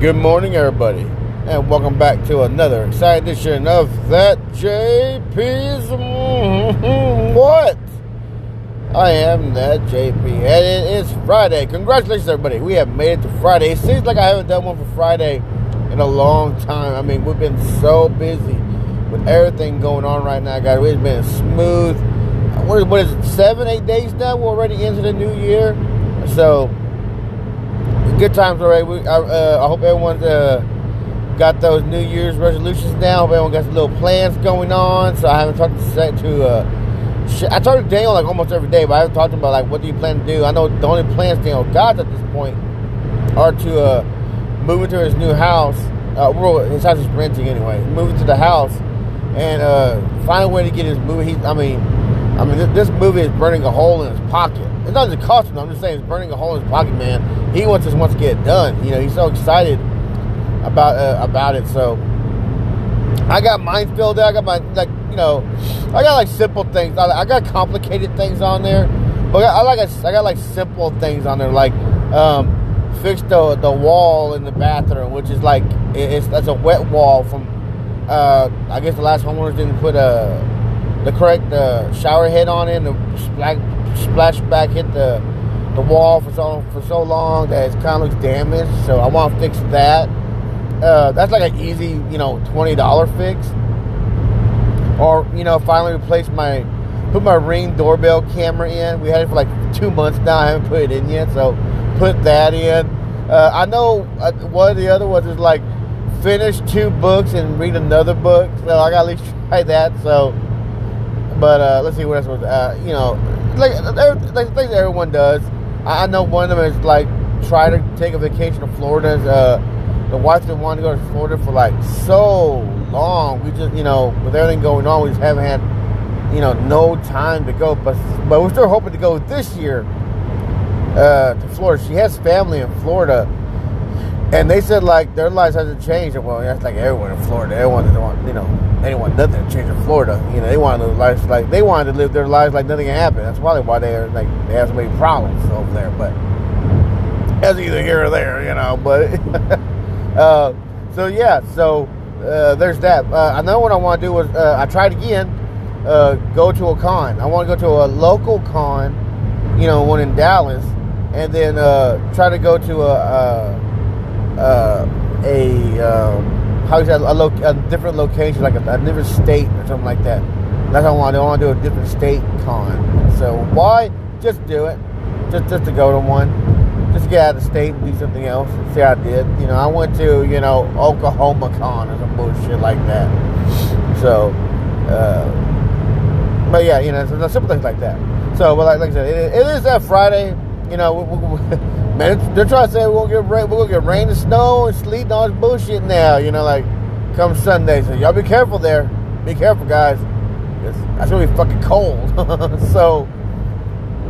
Good morning, everybody, and welcome back to another exciting edition of That JP's What? I am That JP, and it is Friday. Congratulations, everybody. We have made it to Friday. It seems like I haven't done one for Friday in a long time. I mean, we've been so busy with everything going on right now, guys. We've been smooth. What is, what is it, seven, eight days now? We're already into the new year. So, good times already. We, I, uh, I hope everyone's uh, got those New Year's resolutions now. Hope everyone got some little plans going on. So I haven't talked to, to uh, I talk to Daniel like almost every day, but I haven't talked to him about like what do you plan to do. I know the only plans Daniel got at this point are to uh, move into his new house. Uh, well, his house is renting anyway. Move into the house and uh, find a way to get his movie. He, I mean, I mean, this, this movie is burning a hole in his pocket. It's not just costing him. I'm just saying it's burning a hole in his pocket, man. He wants just wants to get done. You know, he's so excited about uh, about it. So I got mine filled out. I got my like you know, I got like simple things. I, I got complicated things on there, but I, I like I got like simple things on there, like um, fix the the wall in the bathroom, which is like it, it's that's a wet wall from. Uh, I guess the last homeowners didn't put a the correct uh, shower head on it, and the splash, splash back hit the the wall for so for so long that it kind of looks damaged. So I want to fix that. Uh, that's like an easy, you know, twenty dollar fix. Or you know, finally replace my put my ring doorbell camera in. We had it for like two months now. I haven't put it in yet, so put that in. Uh, I know uh, one of the other ones is like finish two books and read another book. So I got to at least try that. So, but uh, let's see what else was. Uh, you know, like like things everyone does. I know one of them is like try to take a vacation to Florida. Uh, the wife didn't want to go to Florida for like so long. We just, you know, with everything going on, we just haven't had, you know, no time to go. But but we're still hoping to go this year uh, to Florida. She has family in Florida, and they said like their lives hasn't changed. Well, that's like everyone in Florida. Everyone doesn't want, you know, they want nothing to change in Florida. You know, they want live lives like they wanted to live their lives like nothing happened. That's probably why they are like they have so many problems over there. But that's either here or there, you know. But uh, so yeah, so uh, there's that. Uh, know what I want to do was uh, I tried again. Uh, go to a con. I want to go to a local con, you know, one in Dallas, and then uh, try to go to a a, a um, how you say a, lo- a different location, like a, a, different state or something like that. That's what I want. I want to do a different state con. So why? Just do it. Just just to go to one just get out of the state and do something else and see how I did. You know, I went to, you know, Oklahoma Con or some bullshit like that. So, uh, but yeah, you know, simple things like that. So, but like, like I said, it, it is that Friday. You know, we, we, man, they're trying to say we're gonna get rain, we're gonna get rain and snow and sleet and all this bullshit now. You know, like come Sunday. So y'all be careful there. Be careful, guys. That's gonna be fucking cold. so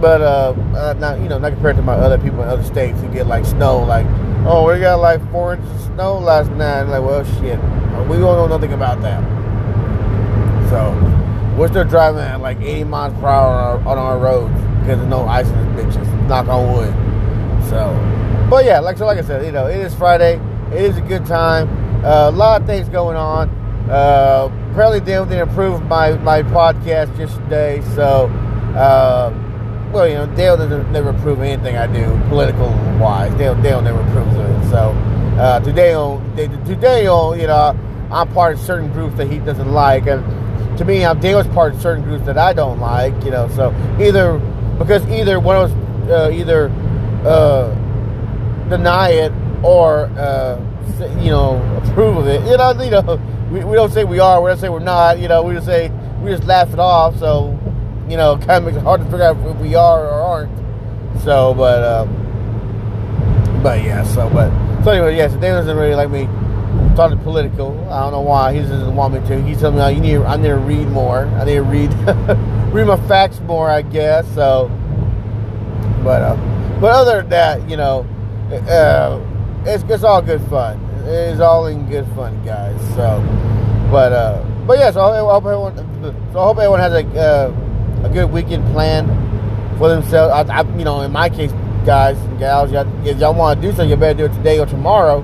but uh, uh, not you know not compared to my other people in other states who get like snow like oh we got like four inches of snow last night like well shit we don't know nothing about that so we're still driving at like 80 miles per hour on our, on our roads because there's no ice in this bitches knock on wood yeah like so like I said you know it is Friday it is a good time uh, a lot of things going on uh, apparently they didn't approve my my podcast yesterday so uh, well, you know, Dale doesn't never approve anything I do political wise. Dale, Dale never approves of it. So uh, today, on today, on you know, I'm part of certain groups that he doesn't like, and to me, I'm Dale's part of certain groups that I don't like. You know, so either because either one of us uh, either uh, deny it or uh, you know approve of it. You know, you know, we, we don't say we are. We don't say we're not. You know, we just say we just laugh it off. So you know, kind of makes it hard to figure out if we are or aren't. So, but, um, but yeah, so, but, so anyway, yeah, so Dan doesn't really like me talking political. I don't know why. He doesn't want me to. He's telling me, oh, you need, I need to read more. I need to read, read my facts more, I guess. So, but, uh, but other than that, you know, uh, it's, it's all good fun. It's all in good fun, guys. So, but, uh, but yeah, so I hope everyone, so I hope everyone has a, uh, a good weekend plan for themselves. I, I, you know, in my case, guys and gals, y'all, if y'all want to do something, you better do it today or tomorrow.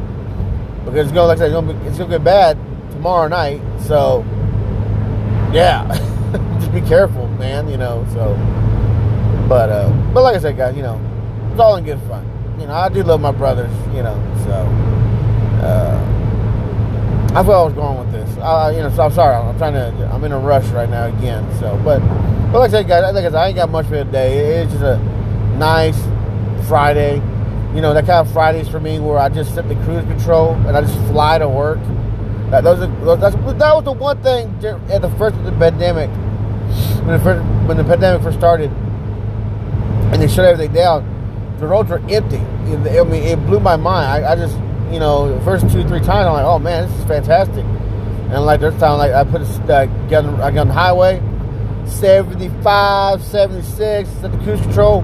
because it's gonna like I said, it's gonna, be, it's gonna get bad tomorrow night. So yeah, just be careful, man. You know. So, but uh, but like I said, guys, you know, it's all in good fun. You know, I do love my brothers. You know, so. Uh, I thought I was going with this. Uh, you know, so I'm sorry. I'm trying to. I'm in a rush right now again. So, but, but like I said, guys, like I said, I ain't got much for today. It's just a nice Friday. You know, that kind of Fridays for me where I just set the cruise control and I just fly to work. That, those that's, that was the one thing at the first of the pandemic, when the, first, when the pandemic first started, and they shut everything down. The roads were empty. I mean, it blew my mind. I, I just you know, the first two, three times, I'm like, oh man, this is fantastic. And like this time, like I put a, uh, get I the highway, 75, 76, set the cruise control.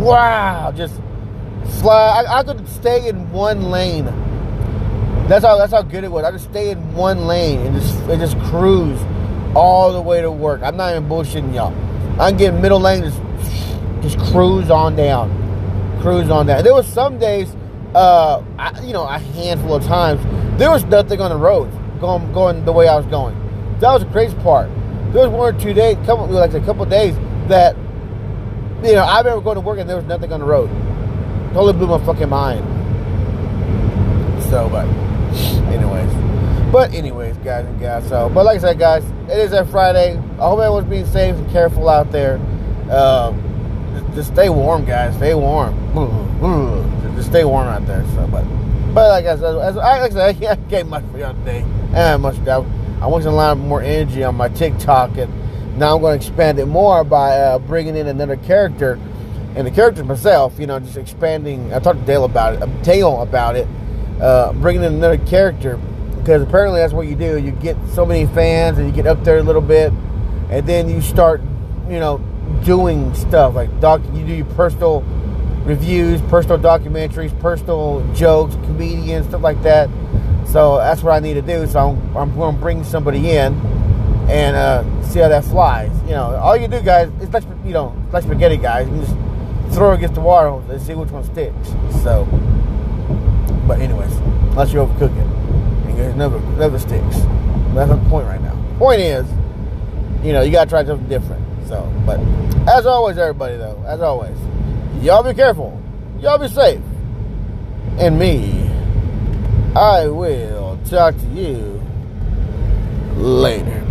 Wow, just slide. I, I could stay in one lane. That's how that's how good it was. I just stay in one lane and just and just cruise all the way to work. I'm not even bullshitting y'all. I can get middle lane, just just cruise on down, cruise on that. There was some days uh, I, you know, a handful of times, there was nothing on the road going going the way I was going. That was the crazy part. There was one or two days, couple like a couple days that you know I remember going to work and there was nothing on the road. Totally blew my fucking mind. So, but anyways, but anyways, guys and gals. So, but like I said, guys, it is that Friday. I hope everyone's being safe and careful out there. Um, just stay warm, guys. Stay warm just stay warm out there. So, but but like I said, as, like I said, I get much for y'all today. And much doubt. I want to more energy on my TikTok, and now I'm going to expand it more by uh, bringing in another character, and the character myself. You know, just expanding. I talked to Dale about it. Uh, Dale about it. Uh, bringing in another character because apparently that's what you do. You get so many fans, and you get up there a little bit, and then you start, you know, doing stuff like doc. You do your personal reviews, personal documentaries, personal jokes, comedians, stuff like that. So that's what I need to do. So I'm, I'm going to bring somebody in and uh, see how that flies. You know, all you do, guys, it's like you know, like spaghetti, guys. You just throw it against the water and see which one sticks. So, but anyways, unless you overcook it, it never never sticks. That's the point right now. Point is, you know, you gotta try something different. So, but as always, everybody though, as always. Y'all be careful. Y'all be safe. And me, I will talk to you later.